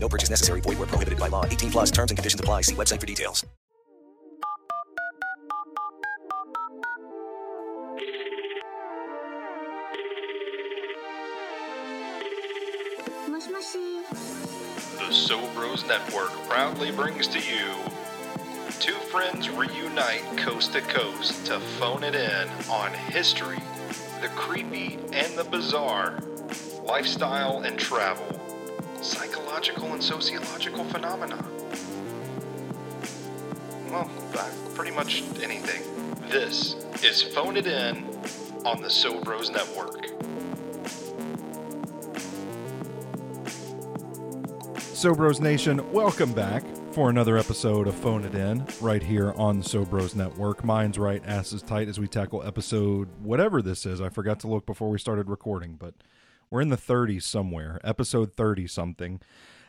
No purchase necessary. Void where prohibited by law. 18 plus terms and conditions apply. See website for details. The Sobros Network proudly brings to you Two Friends Reunite Coast to Coast to phone it in on history, the creepy and the bizarre, lifestyle and travel, psychological and sociological phenomena. Well, uh, pretty much anything. This is Phone It In on the Sobros Network. Sobros Nation, welcome back for another episode of Phone It In right here on the Sobros Network. Mine's right, ass is tight as we tackle episode whatever this is. I forgot to look before we started recording, but we're in the 30s somewhere, episode 30 something.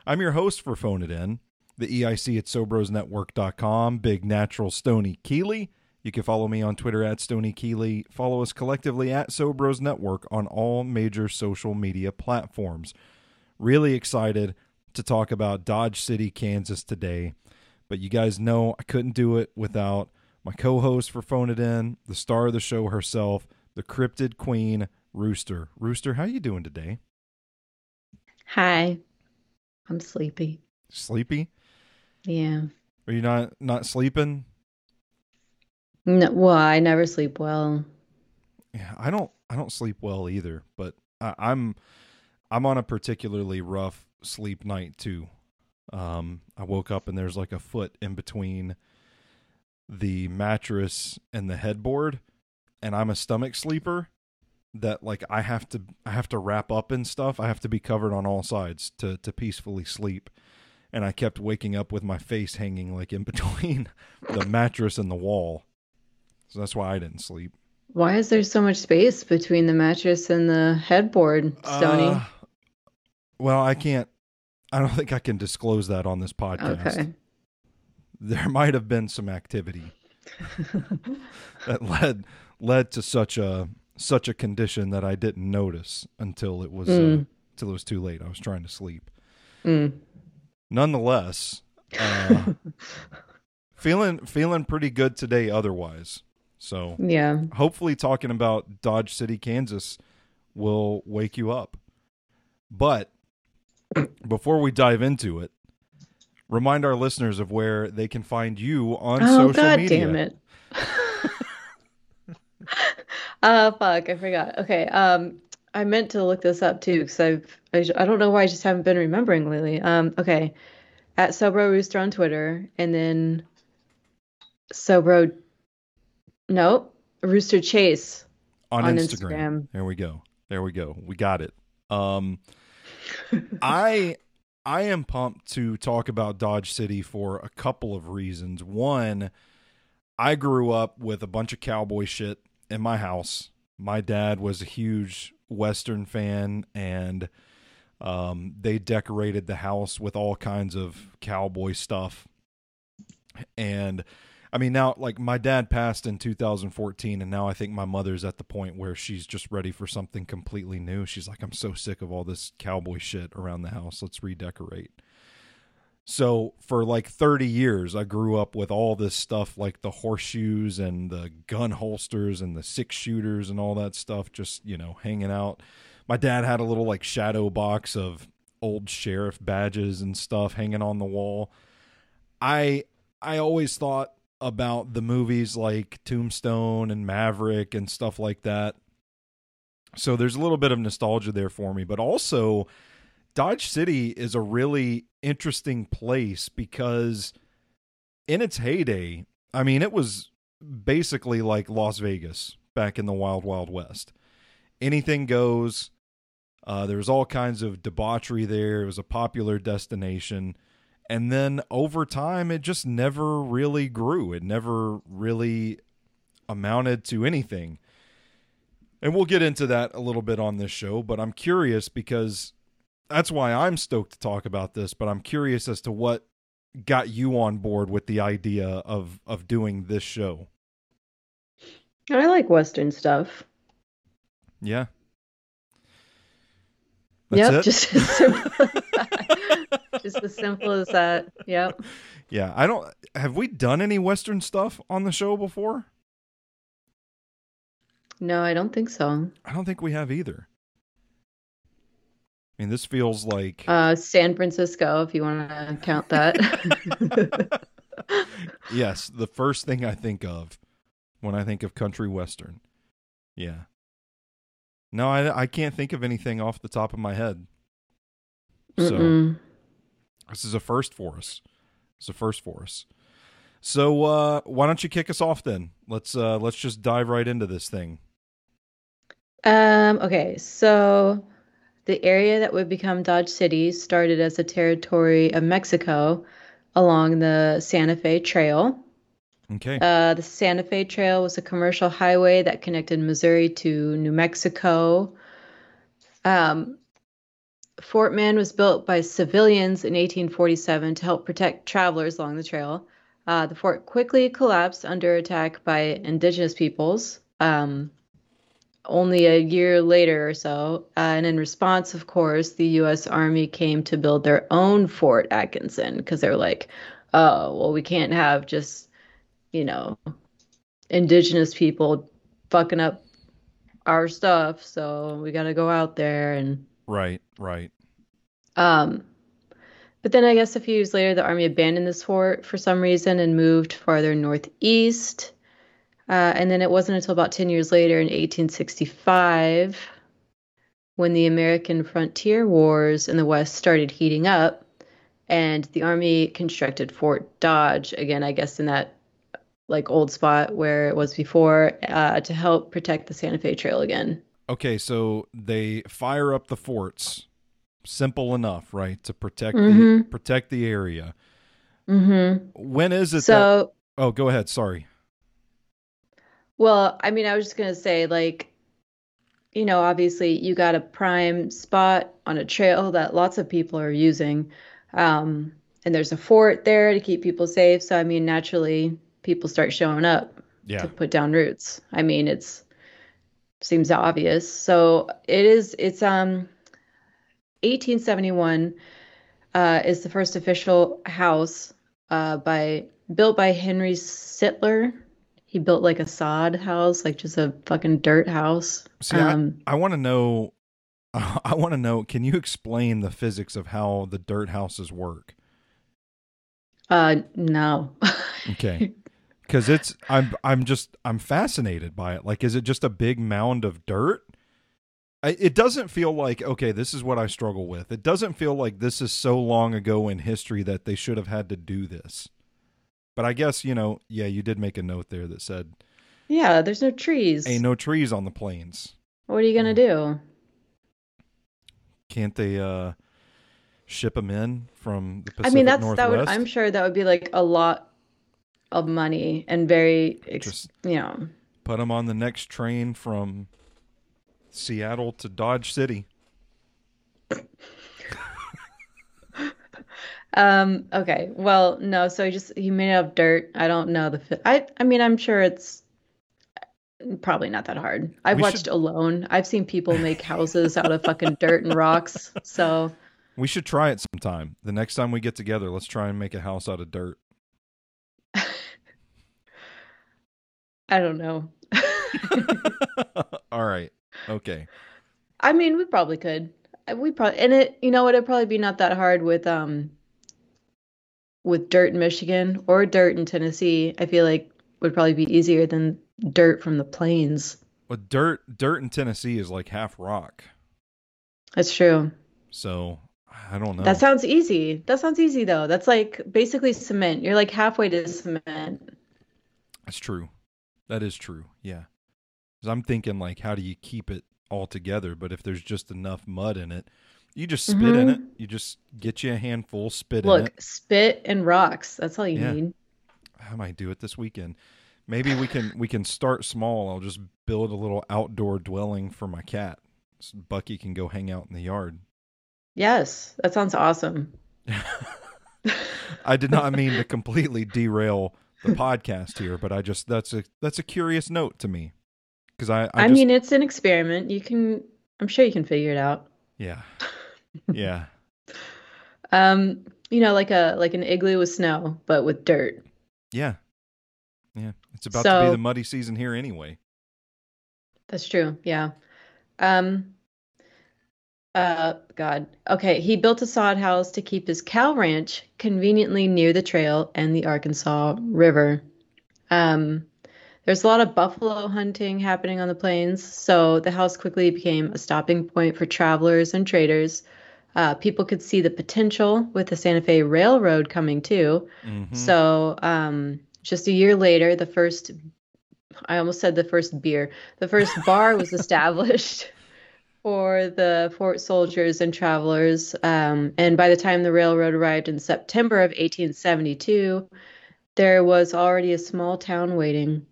I'm your host for Phone It In, the EIC at SobrosNetwork.com, Big Natural Stony Keeley. You can follow me on Twitter at Stony Keeley. Follow us collectively at Sobros Network on all major social media platforms. Really excited to talk about Dodge City, Kansas today. But you guys know I couldn't do it without my co-host for Phone It In, the star of the show herself, the cryptid queen, Rooster. Rooster, how you doing today? Hi. I'm sleepy. Sleepy? Yeah. Are you not not sleeping? No, well, I never sleep well. Yeah, I don't I don't sleep well either, but I, I'm I'm on a particularly rough sleep night too. Um, I woke up and there's like a foot in between the mattress and the headboard, and I'm a stomach sleeper. That like I have to I have to wrap up and stuff. I have to be covered on all sides to to peacefully sleep. And I kept waking up with my face hanging like in between the mattress and the wall. So that's why I didn't sleep. Why is there so much space between the mattress and the headboard, Stony? Uh, well, I can't. I don't think I can disclose that on this podcast. okay. There might have been some activity that led led to such a such a condition that I didn't notice until it was uh, Mm. until it was too late. I was trying to sleep. Mm. Nonetheless, uh, feeling feeling pretty good today. Otherwise, so Yeah. hopefully talking about Dodge City, Kansas will wake you up. But before we dive into it, remind our listeners of where they can find you on Oh, social god media. damn it. uh, fuck, I forgot. Okay. Um, I meant to look this up too because I've I, I don't know why I just haven't been remembering lately. Um, okay, at Sobro Rooster on Twitter, and then Sobro, nope, Rooster Chase on, on Instagram. Instagram. There we go. There we go. We got it. Um I I am pumped to talk about Dodge City for a couple of reasons. One, I grew up with a bunch of cowboy shit in my house. My dad was a huge western fan and um they decorated the house with all kinds of cowboy stuff. And I mean, now, like, my dad passed in 2014, and now I think my mother's at the point where she's just ready for something completely new. She's like, I'm so sick of all this cowboy shit around the house. Let's redecorate. So, for like 30 years, I grew up with all this stuff like the horseshoes and the gun holsters and the six shooters and all that stuff, just, you know, hanging out. My dad had a little like shadow box of old sheriff badges and stuff hanging on the wall. I I always thought about the movies like Tombstone and Maverick and stuff like that. So there's a little bit of nostalgia there for me, but also Dodge City is a really interesting place because in its heyday, I mean, it was basically like Las Vegas back in the Wild Wild West. Anything goes. Uh, there was all kinds of debauchery there. It was a popular destination and then over time it just never really grew it never really amounted to anything and we'll get into that a little bit on this show but i'm curious because that's why i'm stoked to talk about this but i'm curious as to what got you on board with the idea of of doing this show I like Western stuff. yeah That's yep, it? just as simple as that. just as simple as that. Yep. yeah i don't have we done any western stuff on the show before No, I don't think so. i don't think we have either i mean this feels like Uh, San Francisco, if you want to count that. yes, the first thing I think of when I think of country western. Yeah. No, I I can't think of anything off the top of my head. So Mm-mm. this is a first for us. It's a first for us. So uh why don't you kick us off then? Let's uh let's just dive right into this thing. Um, okay, so the area that would become Dodge City started as a territory of Mexico along the Santa Fe Trail. Okay. Uh, the Santa Fe Trail was a commercial highway that connected Missouri to New Mexico. Um, Fort Mann was built by civilians in 1847 to help protect travelers along the trail. Uh, the fort quickly collapsed under attack by indigenous peoples. Um, only a year later or so, uh, and in response, of course, the U.S. Army came to build their own Fort Atkinson because they're like, oh, well, we can't have just, you know, indigenous people fucking up our stuff, so we got to go out there and Right, right. um, but then I guess a few years later, the army abandoned this fort for some reason and moved farther northeast. Uh, and then it wasn't until about 10 years later in 1865 when the American frontier wars in the West started heating up and the army constructed Fort Dodge, again, I guess in that like old spot where it was before, uh, to help protect the Santa Fe Trail again. Okay, so they fire up the forts. Simple enough, right? To protect the Mhm. protect the area. Mm-hmm. When is it that So, Oh, go ahead. Sorry. Well, I mean, I was just gonna say, like, you know, obviously you got a prime spot on a trail that lots of people are using. Um, and there's a fort there to keep people safe. So, I mean, naturally, people start showing up Yeah. to put down roots. I mean, it's seems obvious. So it is, it's um 1871 uh, is the first official house uh, by built by Henry Sitler. He built like a sod house, like just a fucking dirt house. See, I- Um, I want to know. I want to know. Can you explain the physics of how the dirt houses work? uh, no. Okay, because it's I'm I'm just I'm fascinated by it. Like, is it just a big mound of dirt? I, it doesn't feel like okay. This is what I struggle with. It doesn't feel like this is so long ago in history that they should have had to do this. But I guess you know, yeah, you did make a note there that said, yeah, there's no trees. "Ain't no trees on the plains." What are you gonna do? Can't they uh ship them in from the I Pacific mean, that's Northwest? that would I'm sure that would be like a lot of money and very, ex- Just- you know. put them on the next train from Seattle to Dodge City. Um, okay. Well, no, so he just he made it out of dirt. I don't know the I I mean, I'm sure it's probably not that hard. I've We watched should- Alone. I've seen people make houses out of fucking dirt and rocks. So, We should try it sometime. The next time we get together, let's try and make a house out of dirt. I don't know. All right. Okay. I mean, we probably could. We probably and it, you know what, it'd probably be not that hard with um with dirt in Michigan or dirt in Tennessee. I feel like would probably be easier than dirt from the plains. But dirt dirt in Tennessee is like half rock. That's true. So I don't know. That sounds easy. That sounds easy though. That's like basically cement. You're like halfway to cement. That's true. That is true. Yeah. 'Cause I'm thinking like how do you keep it all together, but if there's just enough mud in it, You just spit in Mhm. it. You just get you a handful, spit in Look, it. spit and rocks. That's all you Yeah. need. I might do it this weekend. Maybe we can we can start small. I'll just build a little outdoor dwelling for my cat. So Bucky can go hang out in the yard. Yes, that sounds awesome. I did not mean to completely derail the podcast here, but I just that's a that's a curious note to me because I I, I, just, mean, it's an experiment. You can, I'm sure you can figure it out. yeah yeah Um, you know, like a like an igloo with snow, but with dirt. yeah yeah. It's about to be the muddy season here anyway. That's true. Yeah. Um. Uh. God. Okay. He built a sod house to keep his cow ranch conveniently near the trail and the Arkansas River. Um. There's a lot of buffalo hunting happening on the plains, so the house quickly became a stopping point for travelers and traders. Uh, people could see the potential with the Santa Fe Railroad coming too. Mhm. So, um, just a year later, the first, I almost said the first beer, the first bar was established for the fort soldiers and travelers. Um, and by the time the railroad arrived in September of 1872, there was already a small town waiting.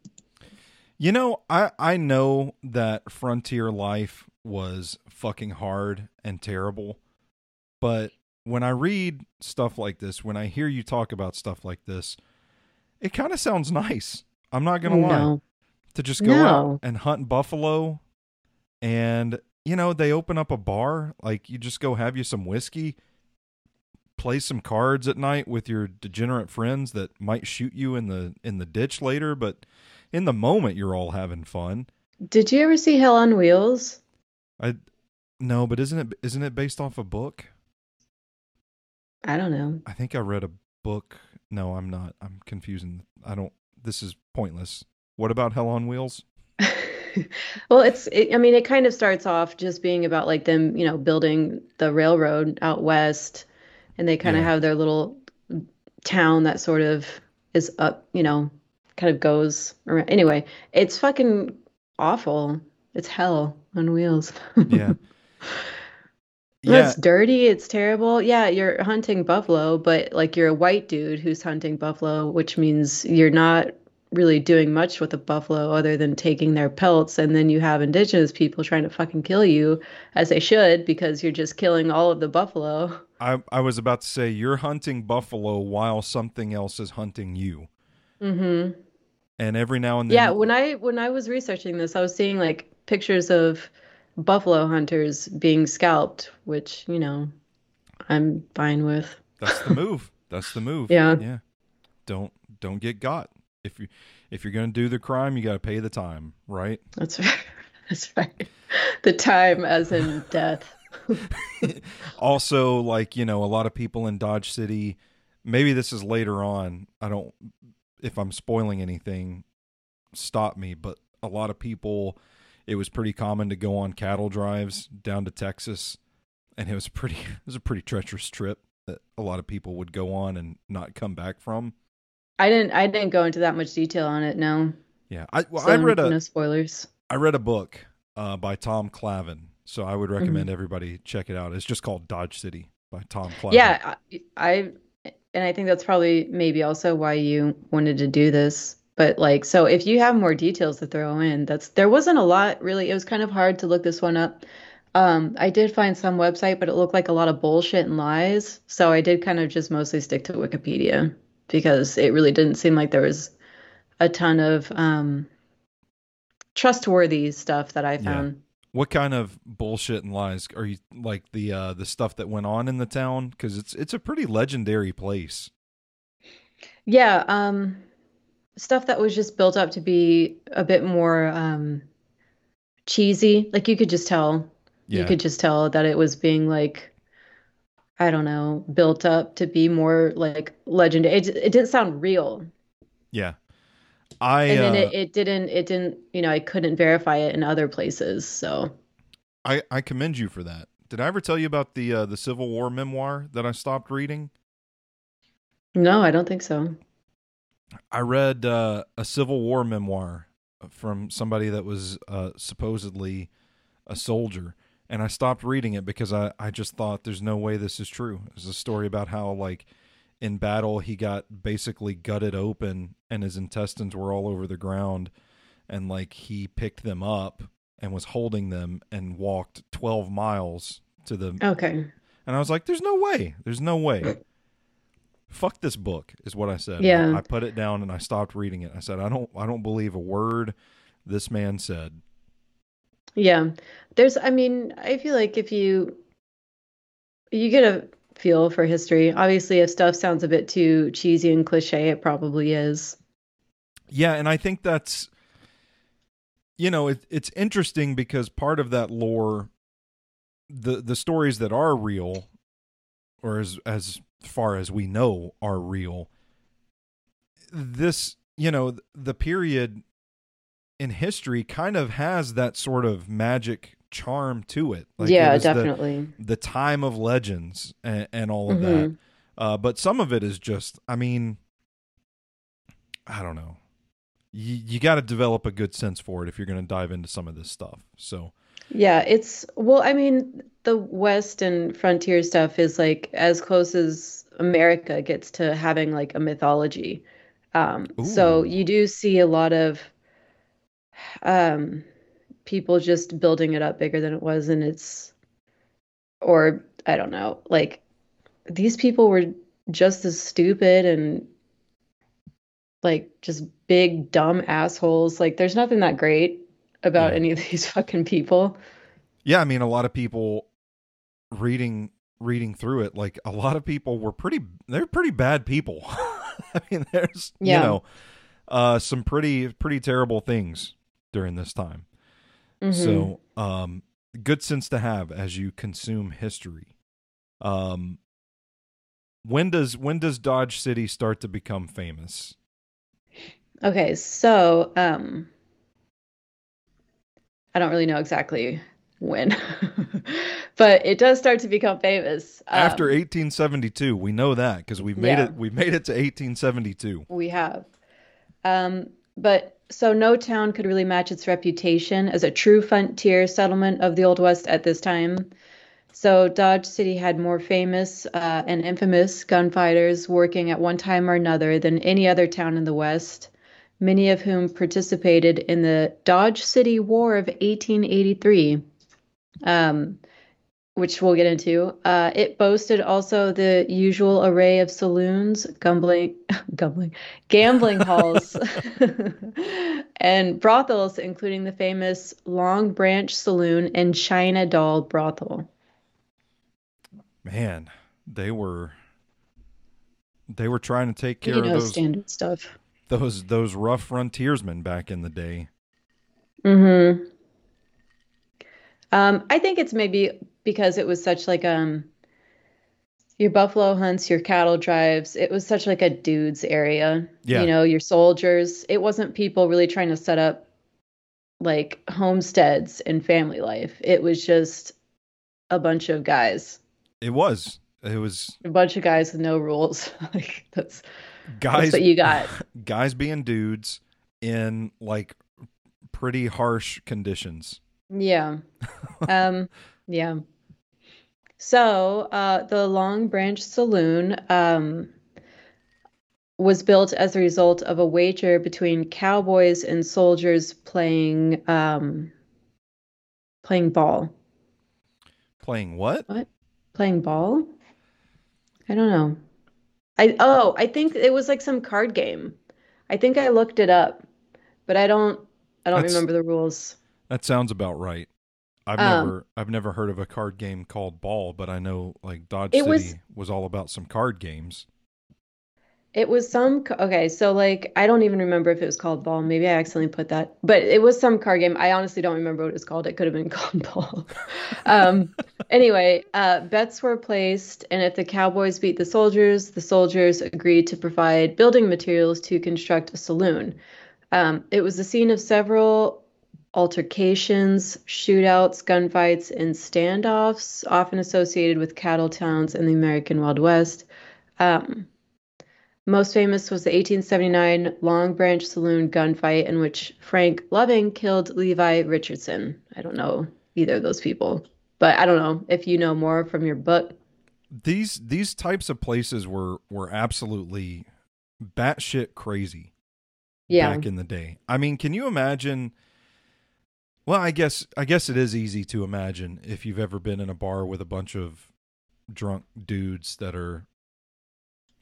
You know, I I know that frontier life was fucking hard and terrible, but when I read stuff like this, when I hear you talk about stuff like this, it kind of sounds nice. I'm not gonna lie. To just go out and hunt buffalo, and you know they open up a bar, like you just go have you some whiskey, play some cards at night with your degenerate friends that might shoot you in the in the ditch later, but in the moment you're all having fun. Did you ever see Hell on Wheels? I no, but isn't it isn't it based off a book? I don't know. I think I read a book. No, I'm not. I'm confusing. I don't. This is pointless. What about Hell on Wheels? Well, it's, it, I mean, it kind of starts off just being about like them, you know, building the railroad out west, and they kind of have their little town that sort of is up, you know, kind of goes around. Anyway, it's fucking awful. It's hell on wheels. Yeah. Yeah. It's dirty, it's terrible. Yeah, you're hunting buffalo, but like you're a white dude who's hunting buffalo, which means you're not really doing much with the buffalo other than taking their pelts. And then you have indigenous people trying to fucking kill you, as they should, because you're just killing all of the buffalo. I I was about to say you're hunting buffalo while something else is hunting you. Mm-hmm. And every now and then Yeah, when I when I was researching this, I was seeing like pictures of buffalo hunters being scalped, which, you know, I'm fine with. that's the move. That's the move. Yeah. Yeah. Don't don't get got. If you if you're going to do the crime, you got to pay the time, right? That's right. That's right. The time as in death. also like you know a lot of people in dodge city maybe this is later on i don't if i'm spoiling anything stop me. But a lot of people it was pretty common to go on cattle drives down to texas and it was pretty it was a pretty treacherous trip that a lot of people would go on and not come back from. I didn't I didn't go into that much detail on it, no. yeah i well, So i read a no spoilers. I read a book uh, by tom clavin so i would recommend everybody check it out. It's just called dodge city by tom clavin. Yeah, I, I and I think that's probably maybe also why you wanted to do this. But like so if you have more details to throw in, that's there wasn't a lot really. It was kind of hard to look this one up. Um, I did find some website, but it looked like a lot of bullshit and lies. So I did kind of just mostly stick to Wikipedia because it really didn't seem like there was a ton of um, trustworthy stuff that I Yeah. What kind of bullshit and lies are you like the uh the stuff that went on in the town cuz it's it's a pretty legendary place. Yeah, um, stuff that was just built up to be a bit more um, cheesy. Like you could just tell. You could just tell that it was being like, I don't know, built up to be more like legendary. It, it didn't sound real. Yeah. I And then uh, it, it didn't, it didn't, you know, I couldn't verify it in other places. So, I I commend you for that. Did I ever tell you about the uh, the Civil War memoir that I stopped reading? no, I don't think so. I read uh, a Civil War memoir from somebody that was uh, supposedly a soldier, and I stopped reading it because I I just thought there's no way this is true. It's a story about how like in battle he got basically gutted open and his intestines were all over the ground and like he picked them up and was holding them and walked 12 miles to the Okay. and I was like there's no way. There's no way. Fuck this book is what I said. Yeah. I put it down and I stopped reading it. I said I don't I don't believe a word this man said. Yeah. There's, I mean, I feel like if you you get a feel for history, obviously if stuff sounds a bit too cheesy and cliche, it probably is. Yeah, and I think that's you know, it, it's interesting because part of that lore the the stories that are real or as as far as we know are real this you know the period in history kind of has that sort of magic charm to it like yeah, the- definitely. the time of legends and, and all of that. Mhm. Uh, but some of it is just, I mean, I don't know. You, you got to develop a good sense for it if you're going to dive into some of this stuff. So, Yeah, it's well, I mean, the West and frontier stuff is like as close as America gets to having like a mythology. Um, so you do see a lot of um people just building it up bigger than it was, and it's or I don't know, like these people were just as stupid and like just big dumb assholes. Like there's nothing that great about Yeah. any of these fucking people. yeah, I mean, a lot of people reading reading through it, like a lot of people were pretty, they're pretty bad people. I mean, there's, Yeah. you know, uh, some pretty, pretty terrible things during this time. Mhm. So, um, good sense to have as you consume history. Um, when does when does Dodge City start to become famous? Okay, so um I don't really know exactly when, but it does start to become famous. After Um, 1872, we know that because we've made Yeah. it. We've made it to 1872. we have. Um, but so no town could really match its reputation as a true frontier settlement of the Old West at this time. So Dodge City had more famous uh, and infamous gunfighters working at one time or another than any other town in the West, many of whom participated in the Dodge City War of 1883, um, which we'll get into. Uh, it boasted also the usual array of saloons, gambling, gambling, gambling halls, and brothels, including the famous Long Branch Saloon and China Doll Brothel. Man, they were they were trying to take care You of those standard stuff. those those rough frontiersmen back in the day. Mm-hmm. Um, I think it's maybe because it was such like um your buffalo hunts, your cattle drives, it was such like a dudes area. Yeah. You know, your soldiers. It wasn't people really trying to set up like homesteads and family life. It was just a bunch of guys. It was it was A bunch of guys with no rules. like that's guys that's what you got. guys being dudes in like pretty harsh conditions. Yeah. Um, yeah. So, uh, the Long Branch Saloon, um, was built as a result of a wager between cowboys and soldiers playing, um, playing ball. Playing what? What? Playing ball? I don't know. I, oh, I think it was like some card game. I think I looked it up, but I don't, I don't That's- remember the rules. That sounds about right. I've Um, never I've never heard of a card game called Ball, but I know like Dodge City was- was all about some card games. It was some okay, so like I don't even remember if it was called Ball. Maybe I accidentally put that, but it was some card game. I honestly don't remember what it was called. It could have been called Ball. um, anyway, uh, bets were placed, and if the Cowboys beat the soldiers, the soldiers agreed to provide building materials to construct a saloon. Um, it was the scene of several altercations, shootouts, gunfights, and standoffs, often associated with cattle towns in the American Wild West. Um, most famous was the 1879 Long Branch Saloon gunfight in which Frank Loving killed Levi Richardson. I don't know either of those people. But I don't know if you know more from your book. These these types of places were were absolutely batshit crazy Yeah. back in the day. I mean, can you imagine? Well, I guess I guess it is easy to imagine if you've ever been in a bar with a bunch of drunk dudes that are,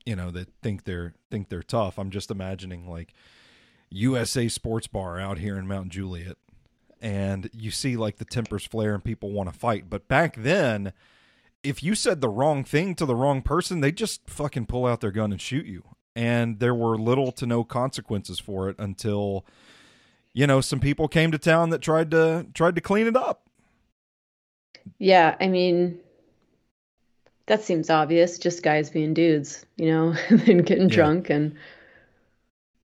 you know, that think they're think they're tough. I'm just imagining like USA Sports Bar out here in Mount Juliet, and you see like the tempers flare and people want to fight. But back then, if you said the wrong thing to the wrong person, they just fucking pull out their gun and shoot you. And there were little to no consequences for it until you know some people came to town that tried to tried to clean it up. Yeah, I mean, that seems obvious, just guys being dudes, you know, and getting Yeah. drunk and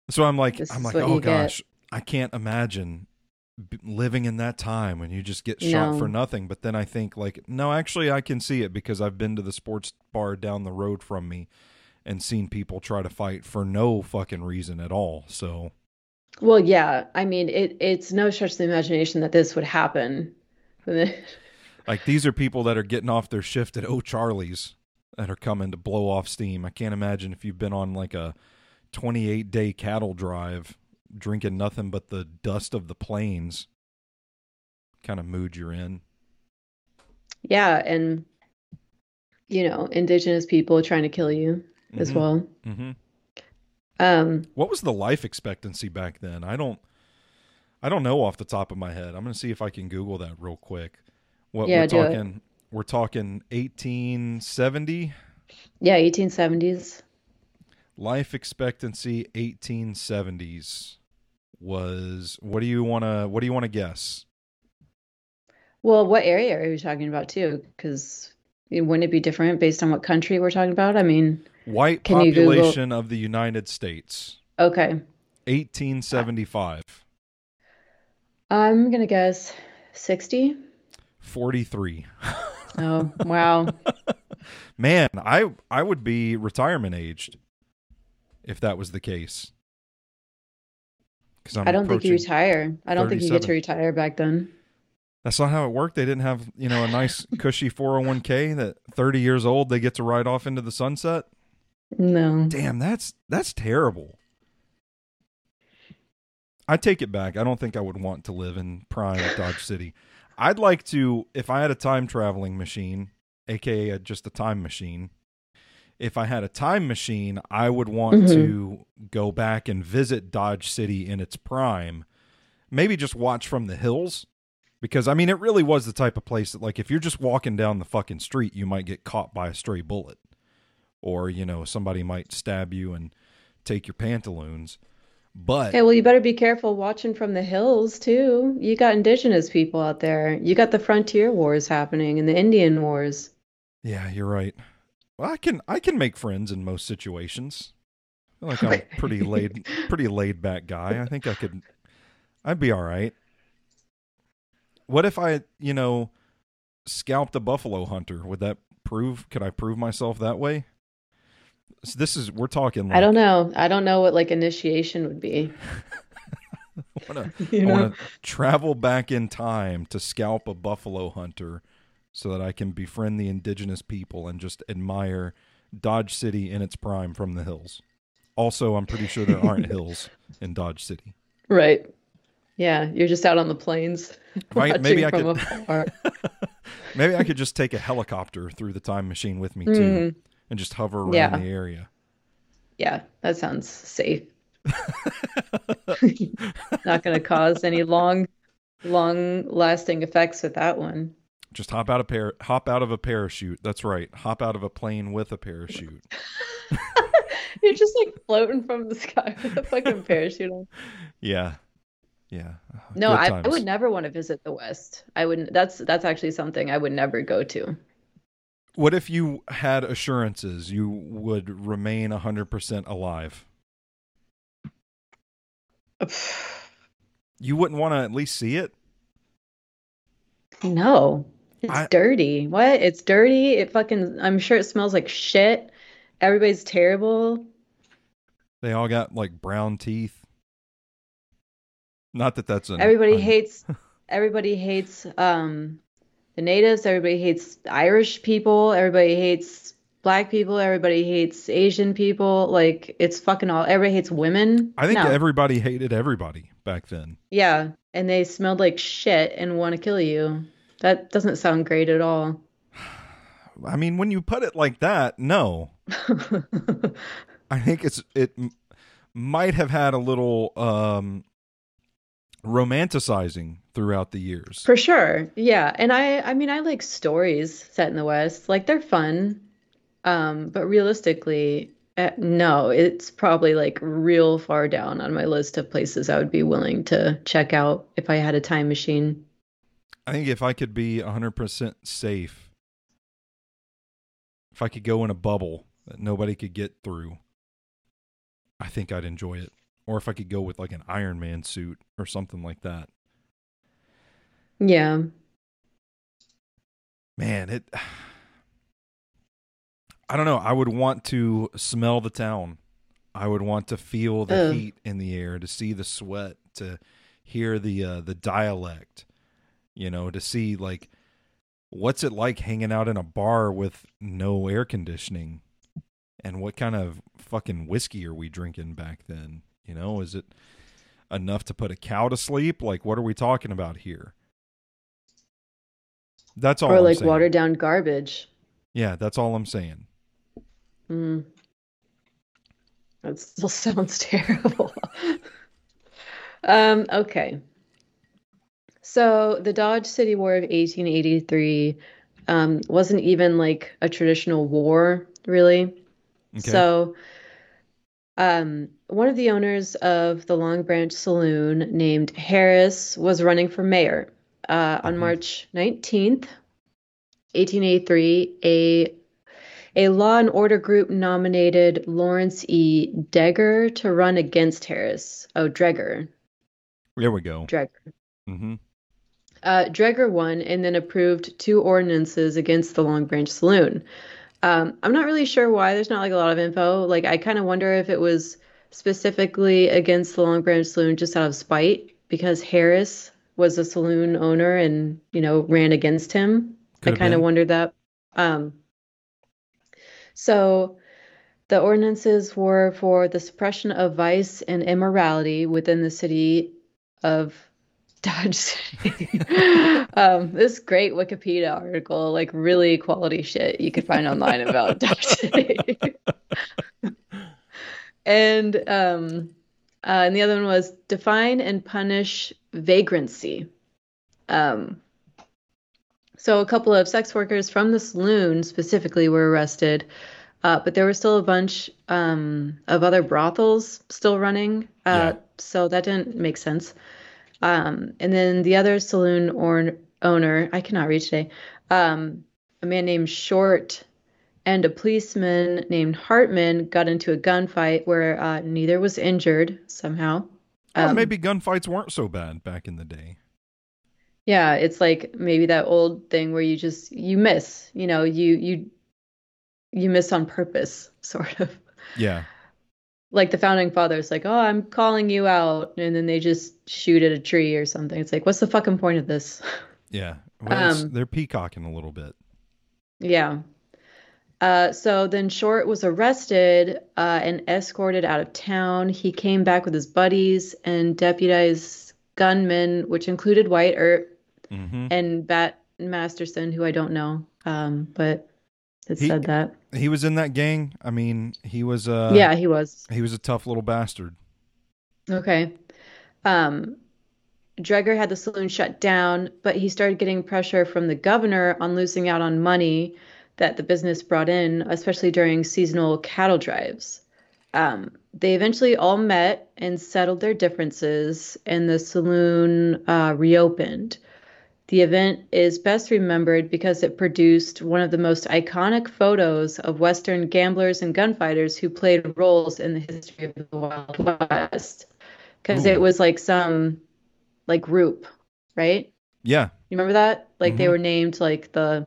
So I'm like I'm like oh you get. gosh, I can't imagine living in that time when you just get shot No. for nothing. But then I think like no, actually I can see it because I've been to the sports bar down the road from me and seen people try to fight for no fucking reason at all. So well, yeah, I mean, it it's no stretch of the imagination that this would happen. Like these are people that are getting off their shift at O'Charlie's that are coming to blow off steam. I can't imagine if you've been on like a 28 day cattle drive drinking nothing but the dust of the plains kind of mood you're in. Yeah, and you know, indigenous people trying to kill you as Mhm. well. Mm-hmm. Um, What was the life expectancy back then? I don't I don't know off the top of my head. I'm going to see if I can google that real quick. What Yeah, we're do it. talking we're talking 1870 yeah, 1870s. life expectancy 1870s was what do you want to what do you want to guess Well, what area are you talking about too? Because wouldn't it be different based on what country we're talking about? I mean, white Can population of the united states. Okay, 1875 I'm gonna guess 60. 43 Oh, wow. man i i would be retirement aged if that was the case. Because i'm don't think you retire. I don't think you get to retire back then. that's not how it worked. They didn't have you know a nice cushy 401k that 30 years old they get to ride off into the sunset No. Damn, that's that's terrible. I take it back. I don't think I would want to live in prime Dodge City. I'd like to if I had a time traveling machine, aka just a time machine. If I had a time machine, I would want Mhm. to go back and visit Dodge City in its prime. Maybe just watch from the hills because I mean it really was the type of place that like if you're just walking down the fucking street, you might get caught by a stray bullet or you know somebody might stab you and take your pantaloons. But Okay, well, you better be careful watching from the hills too. You got indigenous people out there. You got the frontier wars happening and the Indian wars. yeah you're right. Well i can i can make friends in most situations. Like i'm a pretty laid pretty laid back guy. I think i could i'd be all right. What if i you know scalped a buffalo hunter? Would that prove could i prove myself that way So this is we're talking like I don't know. I don't know what like initiation would be. I wanna- You I know? want to travel back in time to scalp a buffalo hunter so that I can befriend the indigenous people and just admire Dodge City in its prime from the hills. Also, I'm pretty sure there aren't hills in Dodge City. Right. Yeah, you're just out on the plains Right, maybe I could- Maybe I could just take a helicopter through the time machine with me too Mhm. And just hover around Yeah. the area. Yeah, that sounds safe. Not going to cause any long, long lasting effects with that one. Just hop out of par- hop out of a parachute. That's right. Hop out of a plane with a parachute. You're just like floating from the sky with a fucking parachute on. Yeah. Yeah. No, I, I would never want to visit the West. I wouldn't. That's that's actually something I would never go to. What if you had assurances you would remain 100% alive? You wouldn't want to at least see it? No, it's I- dirty. What? It's dirty. It fucking. I'm sure it smells like shit. Everybody's terrible. They all got like brown teeth. Not that that's an Everybody un- hates. Everybody hates um, the natives, everybody hates Irish people, everybody hates black people, everybody hates Asian people. Like it's fucking all. Everybody hates women. I think No. everybody hated everybody back then. Yeah, and they smelled like shit and want to kill you. That doesn't sound great at all. I mean, when you put it like that, no. I think it's it might have had a little um romanticizing throughout the years. For sure. Yeah. And I I mean I like stories set in the West. Like they're fun. Um, but realistically, uh, no, it's probably like real far down on my list of places I would be willing to check out if I had a time machine. I think if I could be 100% safe, if I could go in a bubble that nobody could get through, I think I'd enjoy it. Or if I could go with like an Iron Man suit or something like that. Yeah. Man, it I don't know, I would want to smell the town. I would want to feel the Ugh. heat in the air, to see the sweat, to hear the uh, the dialect, you know, to see like what's it like hanging out in a bar with no air conditioning and what kind of fucking whiskey are we drinking back then you know is it enough to put a cow to sleep like what are we talking about here that's all Or I'm like saying. watered down garbage. yeah that's all i'm saying Mm. That still sounds terrible. Um, okay. So the Dodge City War of 1883 um, wasn't even like a traditional war, really. okay So, um, one of the owners of the Long Branch Saloon, named Harris, was running for mayor. Uh, on Mhm. March 19th, 1883, a a law and order group nominated Lawrence E. Degger to run against Harris. Oh, Dreger. there we go Dreger. hmm Uh, Dreger won and then approved two ordinances against the Long Branch Saloon. Um, I'm not really sure why. There's not like a lot of info. Like I kind of wonder if it was specifically against the Long Branch Saloon just out of spite because Harris was a saloon owner and you know ran against him. Could I kind of wondered that. Um, so the ordinances were for the suppression of vice and immorality within the city of Dodge City. um, this great Wikipedia article, like really quality shit you could find online about Dodge City. and um, uh, and the other one was define and punish vagrancy. Um, so a couple of sex workers from the saloon specifically were arrested, uh, but there were still a bunch um, of other brothels still running. Uh, Yeah. So that didn't make sense. Um, and then the other saloon or- owner, I cannot read today, um, a man named Short and a policeman named Hartman got into a gunfight where uh, neither was injured somehow. Well, Um, maybe gunfights weren't so bad back in the day Yeah, it's like maybe that old thing where you just you miss, you know, you you you miss on purpose, sort of. yeah Like the founding fathers, like, oh, I'm calling you out, and then they just shoot at a tree or something. It's like, what's the fucking point of this? yeah well, Um, they're peacocking a little bit Yeah. Uh, so then Short was arrested uh, and escorted out of town. He came back with his buddies and deputized gunmen, which included Wyatt Earp hmm and Bat Masterson, who I don't know, um, but it He- said that. He was in that gang i mean he was uh yeah, he was. he was a tough little bastard Okay. Um, Dreger had the saloon shut down, but he started getting pressure from the governor on losing out on money that the business brought in, especially during seasonal cattle drives. Um, they eventually all met and settled their differences, and the saloon uh, reopened. The event is best remembered because it produced one of the most iconic photos of Western gamblers and gunfighters who played roles in the history of the Wild West. Because it was like some like group, right? yeah You remember that? Like they Mhm. were named like the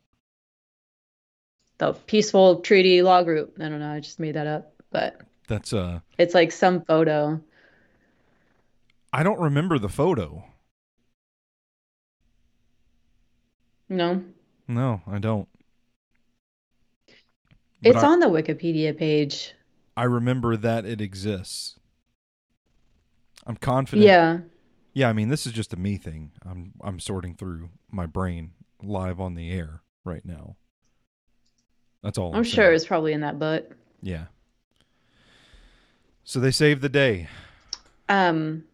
the Peaceful Treaty Law Group. I don't know, I just made that up, but that's uh it's like some photo. i don't remember the photo No? No, I don't. It's I, on the Wikipedia page. I remember that it exists. I'm confident. Yeah. Yeah, I mean, this is just a me thing. I'm I'm sorting through my brain live on the air right now. That's all. I'm, I'm sure it's probably in that book. Yeah. So they saved the day. Um,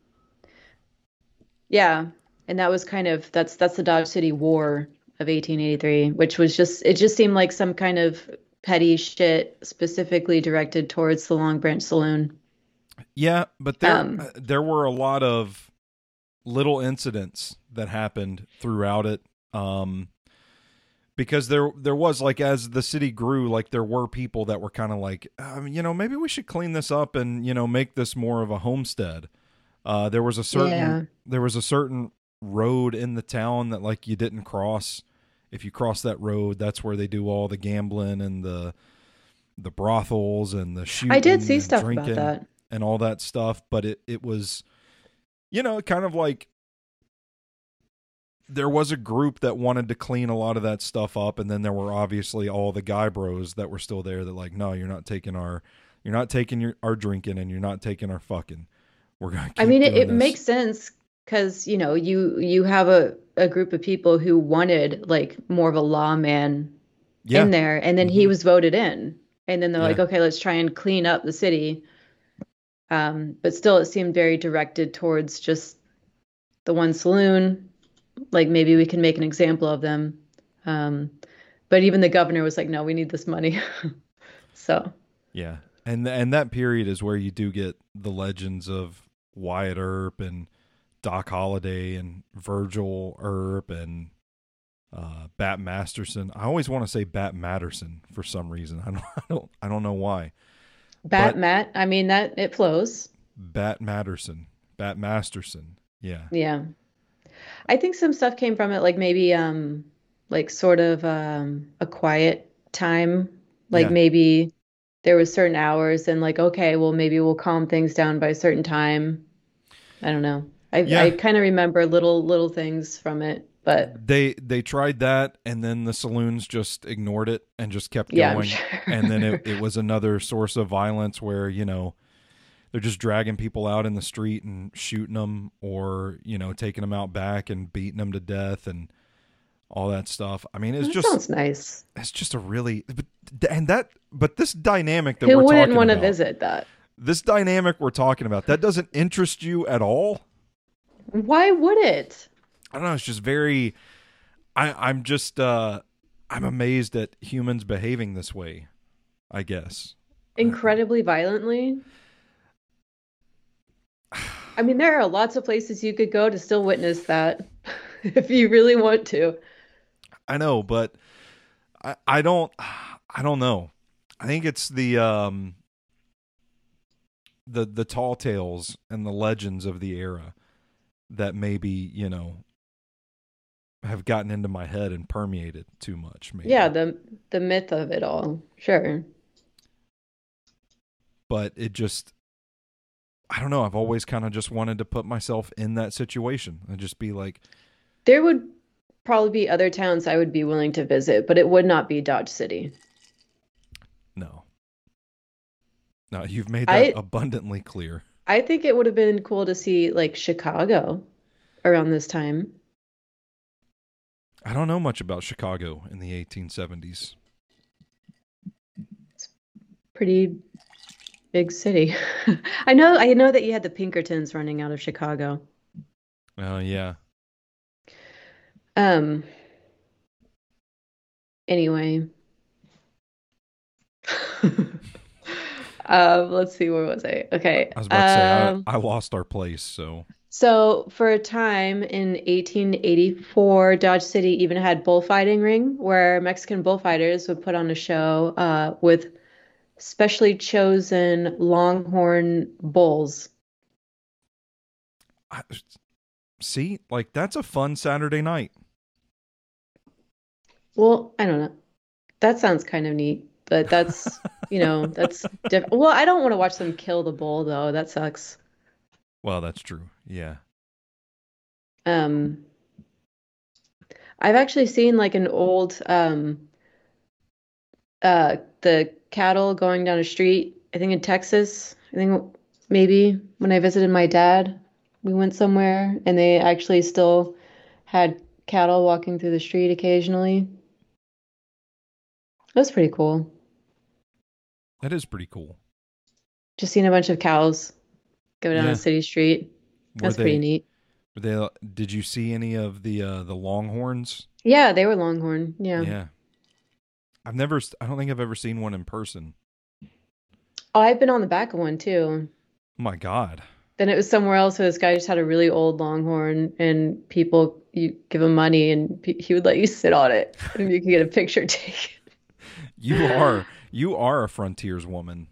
yeah, and that was kind of that's that's the Dodge City War of 1883, which was just it just seemed like some kind of petty shit specifically directed towards the Long Branch Saloon. Yeah, but there Um, uh, there were a lot of little incidents that happened throughout it. Um because there there was like as the city grew like there were people that were kind of like um, you know maybe we should clean this up and you know make this more of a homestead uh there was a certain Yeah. there was a certain road in the town that like you didn't cross if you cross that road that's where they do all the gambling and the the brothels and the shooting I did see stuff about that. and all that stuff but it it was you know kind of like there was a group that wanted to clean a lot of that stuff up and then there were obviously all the guy bros that were still there that like no you're not taking our you're not taking your our drinking and you're not taking our fucking we're gonna I mean, it, it this." makes sense because you know you you have a a group of people who wanted like more of a lawman yeah in there, and then he Mhm. was voted in, and then they're like, okay, let's try and clean up the city. Um, but still, it seemed very directed towards just the one saloon. Like maybe we can make an example of them. Um, but even the governor was like, no, we need this money. so yeah and and that period is where you do get the legends of Wyatt Earp and Doc Holliday and Virgil Earp and uh, Bat Masterson. I always want to say Bat Matterson for some reason. I don't, I don't, I don't know why. Bat But- Matt, I mean that it flows. Bat Matterson, Bat Masterson. Yeah, Yeah. I think some stuff came from it, like maybe um like sort of um a quiet time. Like Yeah. maybe there was certain hours and like, okay, well maybe we'll calm things down by a certain time. I don't know. I Yeah. I kind of remember little little things from it, but they they tried that, and then the saloons just ignored it and just kept yeah, going. sure. and then it, it was another source of violence where you know they're just dragging people out in the street and shooting them or you know taking them out back and beating them to death and all that stuff i mean it's That just sounds nice. it's just a really but, and that but this dynamic that Who we're wouldn't want to visit that? this dynamic we're talking about that doesn't interest you at all Why would it? I don't know. It's just very. I I'm just uh I'm amazed at humans behaving this way. I guess. Incredibly violently. I mean, there are lots of places you could go to still witness that if you really want to. I know, but I I don't I don't know. I think it's the um the the tall tales and the legends of the era that maybe you know have gotten into my head and permeated too much. Maybe. Yeah, the the myth of it all. Sure. but it just I don't know. I've always kind of just wanted to put myself in that situation and just be like, There would probably be other towns I would be willing to visit, but it would not be Dodge City. no. No, you've made that I- abundantly clear. I think it would have been cool to see like Chicago around this time. I don't know much about Chicago in the 1870s. It's Pretty big city. I know I know that you had the Pinkertons running out of Chicago. Oh, yeah. Um anyway. Um, let's see, where was I? Okay. I was about to say, Um, I, I lost our place. So, So for a time in 1884, Dodge City even had bullfighting ring where Mexican bullfighters would put on a show uh, with specially chosen longhorn bulls. I, see, like, that's a fun Saturday night. Well, I don't know. That sounds kind of neat, but that's, you know, that's different. Well, I don't want to watch them kill the bull though. That sucks. Well, that's true. Yeah. Um, I've actually seen like an old um uh the cattle going down a street, I think in Texas. I think maybe when I visited my dad, we went somewhere and they actually still had cattle walking through the street occasionally. That was pretty cool. That is pretty cool. Just seeing a bunch of cows go down Yeah. a city street. That's they, pretty neat. Were they, did you see any of the uh, the Longhorns? Yeah, they were Longhorn. Yeah. Yeah. I've never. I don't think I've ever seen one in person. Oh, I've been on the back of one too. Oh my God. Then it was somewhere else where this guy just had a really old Longhorn, and people you give him money, and he would let you sit on it, and you could get a picture taken. You are you are a frontiers woman.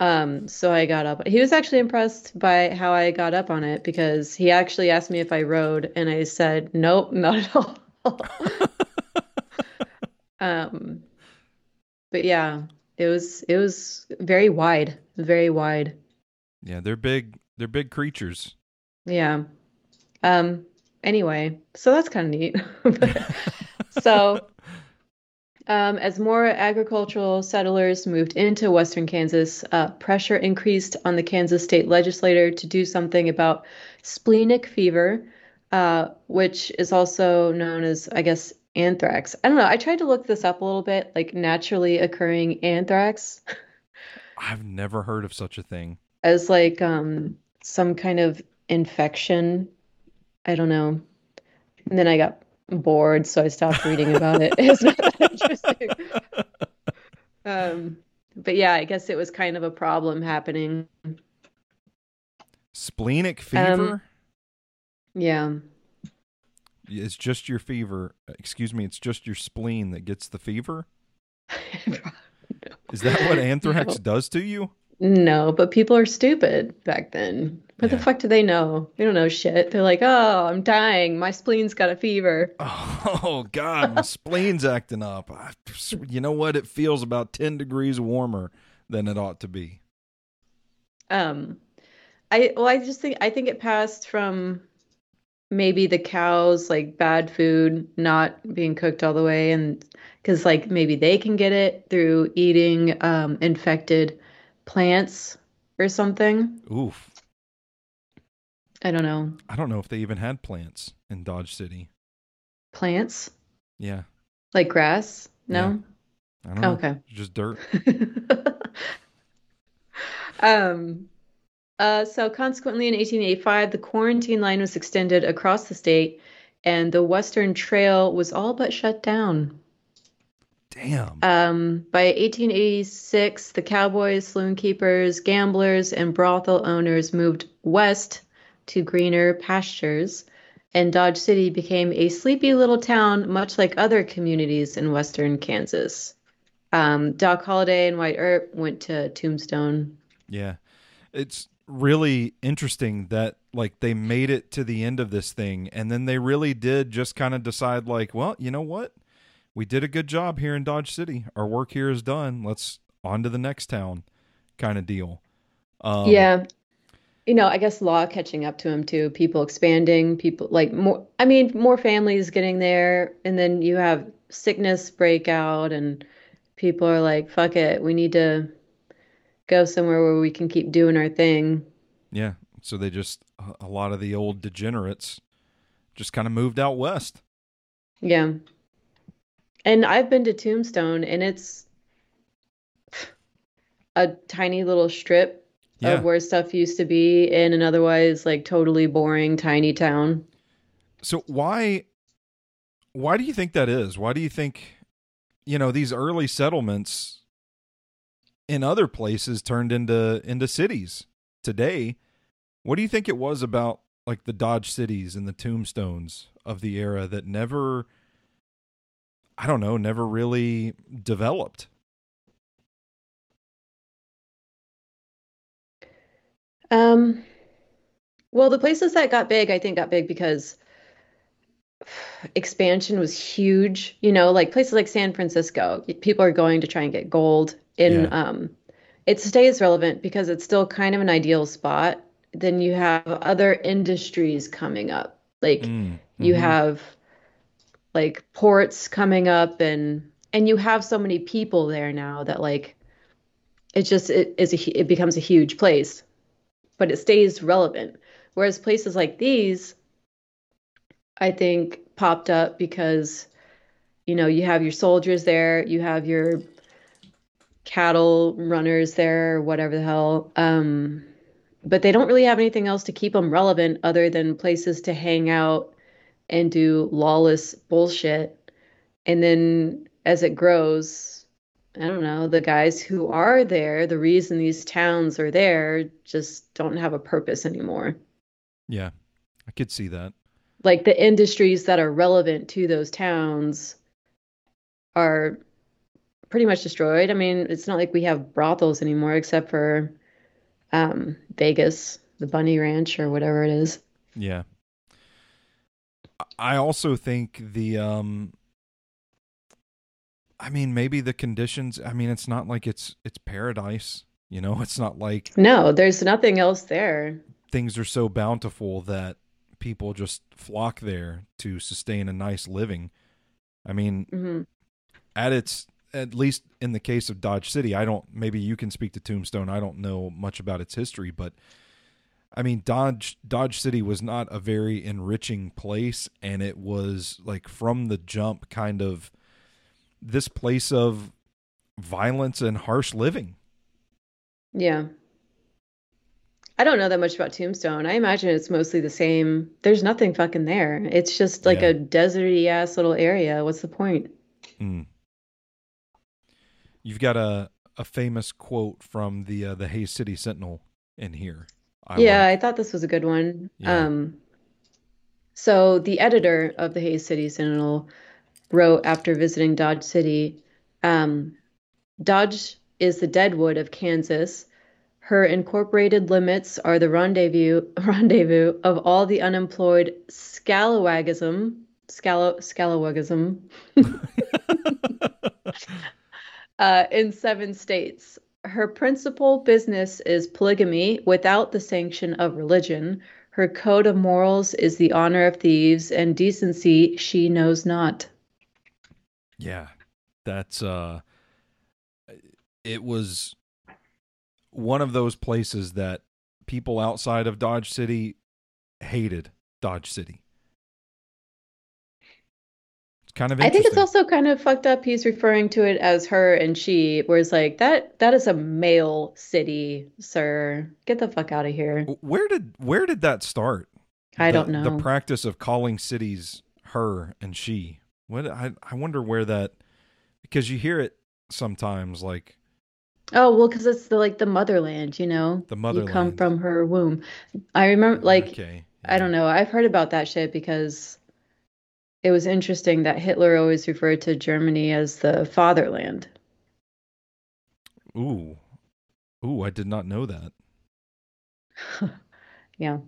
Um, so I got up. He was actually impressed by how I got up on it because he actually asked me if I rode, and I said, nope, not at all. Um, but yeah, it was it was very wide, very wide. Yeah, they're big. They're big creatures. Yeah. Um, anyway, so that's kind of neat. So, um, as more agricultural settlers moved into western Kansas, uh, pressure increased on the Kansas state legislature to do something about splenic fever, uh, which is also known as, I guess, anthrax. I don't know. I tried to look this up a little bit, like naturally occurring anthrax, I've never heard of such a thing. as like um, some kind of infection. I don't know. And then I got bored, so I stopped reading about it. It's not that interesting. Um, but yeah, I guess it was kind of a problem happening. Splenic Um, fever. Yeah. it's just your fever. Excuse me. It's just your spleen that gets the fever. Is that what anthrax No. does to you? No, but people are stupid back then. What the fuck do they know? They don't know shit. They're like, oh, I'm dying. My spleen's got a fever. Oh God, my spleen's acting up. I, you know what? It feels about ten degrees warmer than it ought to be. Um, I well, I just think I think it passed from maybe the cows like bad food not being cooked all the way, and because like maybe they can get it through eating um infected plants or something. Oof. I don't know. I don't know if they even had plants in Dodge City. Plants Yeah, like grass? No. I don't know. Okay. Just dirt. Um, uh, so consequently, in 1885, the quarantine line was extended across the state, and the Western Trail was all but shut down. Damn. Um, by 1886, the cowboys, saloon keepers, gamblers, and brothel owners moved west to greener pastures, and Dodge City became a sleepy little town, much like other communities in western Kansas. Um, Doc Holliday and Wyatt Earp went to Tombstone. Yeah. It's really interesting that like they made it to the end of this thing and then they really did just kind of decide like, well, you know what? We did a good job here in Dodge City. Our work here is done. Let's on to the next town kind of deal. Um Yeah. You know, I guess law catching up to him too. People expanding, people like more, I mean, more families getting there. And then you have sickness breakout, and people are like, fuck it, we need to go somewhere where we can keep doing our thing. Yeah. So they just a- a lot of the old degenerates just kind of moved out west. Yeah. And I've been to Tombstone, and it's a tiny little strip Yeah. of where stuff used to be in an otherwise like totally boring tiny town. So why why do you think that is? Why do you think you know these early settlements in other places turned into into cities today? What do you think it was about like the Dodge cities and the tombstones of the era that never I don't know, never really developed? Um, well, the places that got big, I think got big because expansion was huge. You know, like places like San Francisco, people are going to try and get gold. In Yeah. um, it stays relevant because it's still kind of an ideal spot. Then you have other industries coming up. Like Mm, you mhm. have like ports coming up and and you have so many people there now that like it just it is a, it becomes a huge place but it stays relevant. Whereas places like these i think popped up because you know you have your soldiers there you have your cattle runners there whatever the hell um but they don't really have anything else to keep them relevant other than places to hang out and do lawless bullshit and then as it grows i don't know the guys who are there the reason these towns are there just don't have a purpose anymore Yeah, I could see that. like the industries that are relevant to those towns are pretty much destroyed. I mean, it's not like we have brothels anymore except for um, Vegas, the Bunny Ranch or whatever it is. Yeah. I also think the um I mean maybe the conditions I mean it's not like it's it's paradise, you know, it's not like No, there's nothing else there. things are so bountiful that people just flock there to sustain a nice living. I mean, hmm at its at least in the case of Dodge City, I don't maybe you can speak to Tombstone. I don't know much about its history, but I mean Dodge Dodge City was not a very enriching place and it was like from the jump kind of this place of violence and harsh living. Yeah. I don't know that much about Tombstone. I imagine it's mostly the same. There's nothing fucking there. It's just like Yeah. a deserty ass little area. What's the point? Mm. You've got a a famous quote from the uh, the Hays City Sentinel in here. I Yeah, like. I thought this was a good one. Yeah. Um, so the editor of the Hays City Sentinel wrote after visiting Dodge City, um, Dodge is the Deadwood of Kansas. Her incorporated limits are the rendezvous rendezvous of all the unemployed scalawagism, scala, scalawagism uh, in seven states. Her principal business is polygamy without the sanction of religion. Her code of morals is the honor of thieves, and decency she knows not. Yeah, that's uh, it was one of those places that people outside of Dodge City hated Dodge City. Kind of I think it's also kind of fucked up. He's referring to it as her and she, whereas like that that is a male city, sir. Get the fuck out of here. Where did where did that start? I The- don't know. The practice of calling cities her and she. What I I wonder where that because you hear it sometimes like Oh, well, because it's the like the motherland, you know? The motherland. You come from her womb. I remember like okay. I don't know. I've heard about that shit because it was interesting that Hitler always referred to Germany as the fatherland. Ooh. Ooh, I did not know that. Yeah.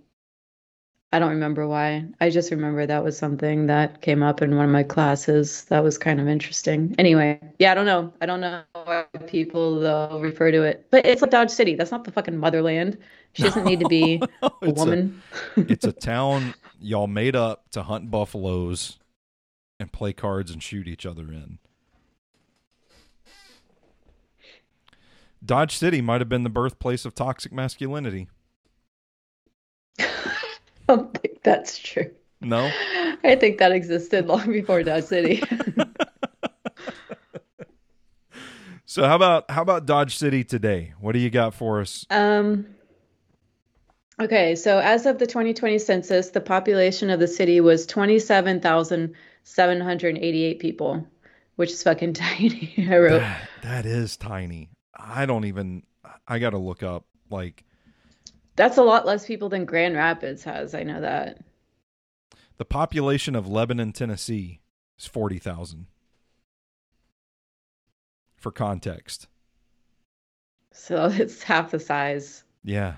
I don't remember why. I just remember that was something that came up in one of my classes. That was kind of interesting. Anyway, yeah, I don't know. I don't know why people though refer to it. But it's like Dodge City. That's not the fucking motherland. She doesn't need to be a woman. it's a town y'all made up to hunt buffaloes and play cards and shoot each other in. Dodge City might have been the birthplace of toxic masculinity. I don't think that's true. No? I think that existed long before Dodge City. So how about how about Dodge City today? What do you got for us? Um, okay, so as of the 2020 census, the population of the city was 27,788 people, which is fucking tiny. I wrote. That, that is tiny. I don't even I got to look up like That's a lot less people than Grand Rapids has. I know that. the population of Lebanon, Tennessee is 40,000. For context. So it's half the size Yeah.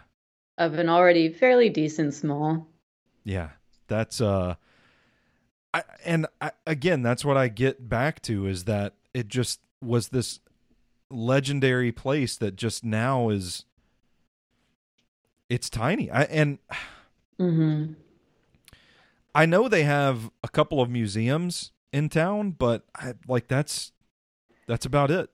of an already fairly decent small. Yeah, that's uh, I and I, again, that's what I get back to is that it just was this legendary place that just now is it's tiny. I and hmm I know they have a couple of museums in town, but I, like that's that's about it.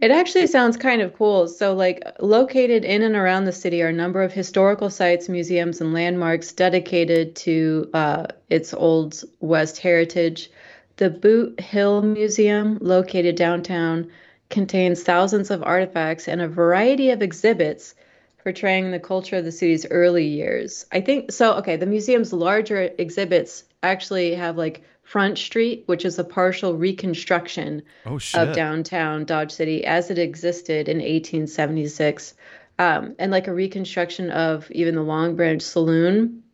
It actually sounds kind of cool. So, like, located in and around the city are a number of historical sites, museums, and landmarks dedicated to uh, its Old West heritage. The Boot Hill Museum, located downtown, contains thousands of artifacts and a variety of exhibits portraying the culture of the city's early years. I think so. Okay, the museum's larger exhibits actually have like Front Street, which is a partial reconstruction Oh of downtown Dodge City as it existed in 1876, um, and like a reconstruction of even the Long Branch Saloon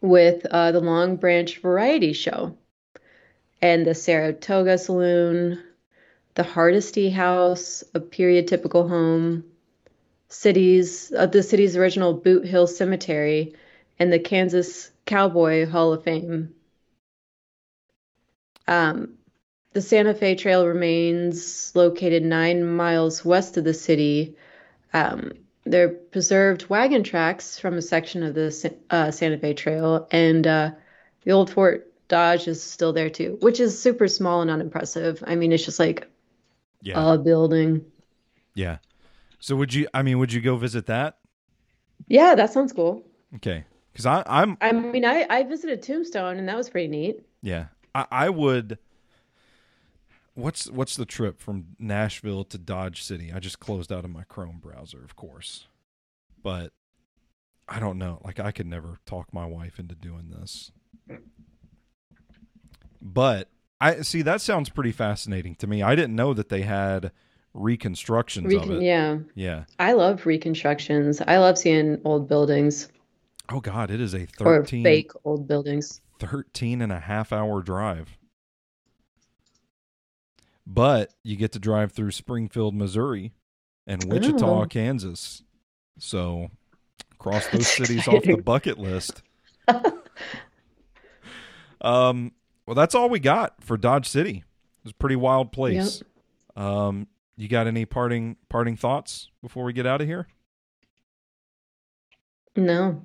with uh, the Long Branch Variety Show and the Saratoga Saloon, the Hardesty House, a period typical home, cities uh, the city's original Boot Hill Cemetery, and the Kansas Cowboy Hall of Fame. Um, the Santa Fe Trail remains located nine miles west of the city. Um, there are preserved wagon tracks from a section of the uh, Santa Fe Trail, and uh, the old Fort Dodge is still there too, which is super small and unimpressive. I mean, it's just like yeah. a building. yeah. So would you? I mean, would you go visit that? Yeah, that sounds cool. Okay. Because I I'm I mean, I, I visited Tombstone, and that was pretty neat. yeah. I I would. What's what's the trip from Nashville to Dodge City? I just closed out of my Chrome browser, of course, but I don't know. Like I could never talk my wife into doing this. But I see that sounds pretty fascinating to me. I didn't know that they had reconstructions of it. yeah, Yeah. I love reconstructions. I love seeing old buildings Oh God, it is a or 13, fake old buildings. 13 and a half hour drive. But you get to drive through Springfield, Missouri and Wichita, Oh. Kansas. So cross those cities off the bucket list. um well that's all we got for Dodge City. It's a pretty wild place. Um you got any parting parting thoughts before we get out of here? No.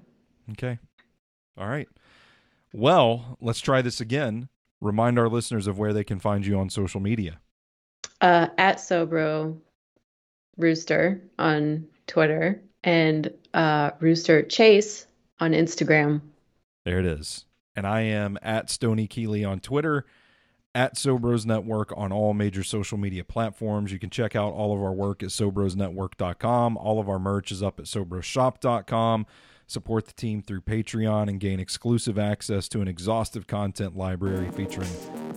Okay. All right. Well, let's try this again. Remind our listeners of where they can find you on social media. Uh, at Sobro Rooster on Twitter and uh, Rooster Chase on Instagram. There it is. And I am at Stony Keeley on Twitter, at Sobros Network on all major social media platforms. You can check out all of our work at SobrosNetwork.com. All of our merch is up at SobrosShop.com. Support the team through Patreon and gain exclusive access to an exhaustive content library featuring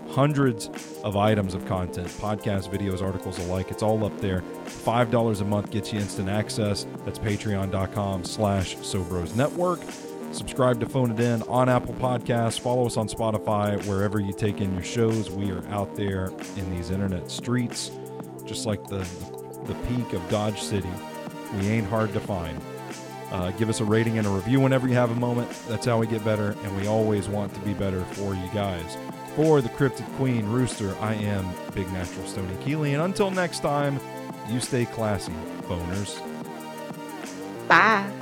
hundreds of items of content, podcasts, videos, articles alike. It's all up there. $5 a month gets you instant access. That's patreon.com slash Sobros Network. Subscribe to Phone It In on Apple Podcasts. Follow us on Spotify. Wherever you take in your shows, we are out there in these internet streets, just like the, the peak of Dodge City. We ain't hard to find. Uh, give us a rating and a review whenever you have a moment. That's how we get better, and we always want to be better for you guys. For the Cryptid Queen Rooster, I am Big Natural Stony Keeley, and until next time, you stay classy, boners. Bye.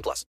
18 plus.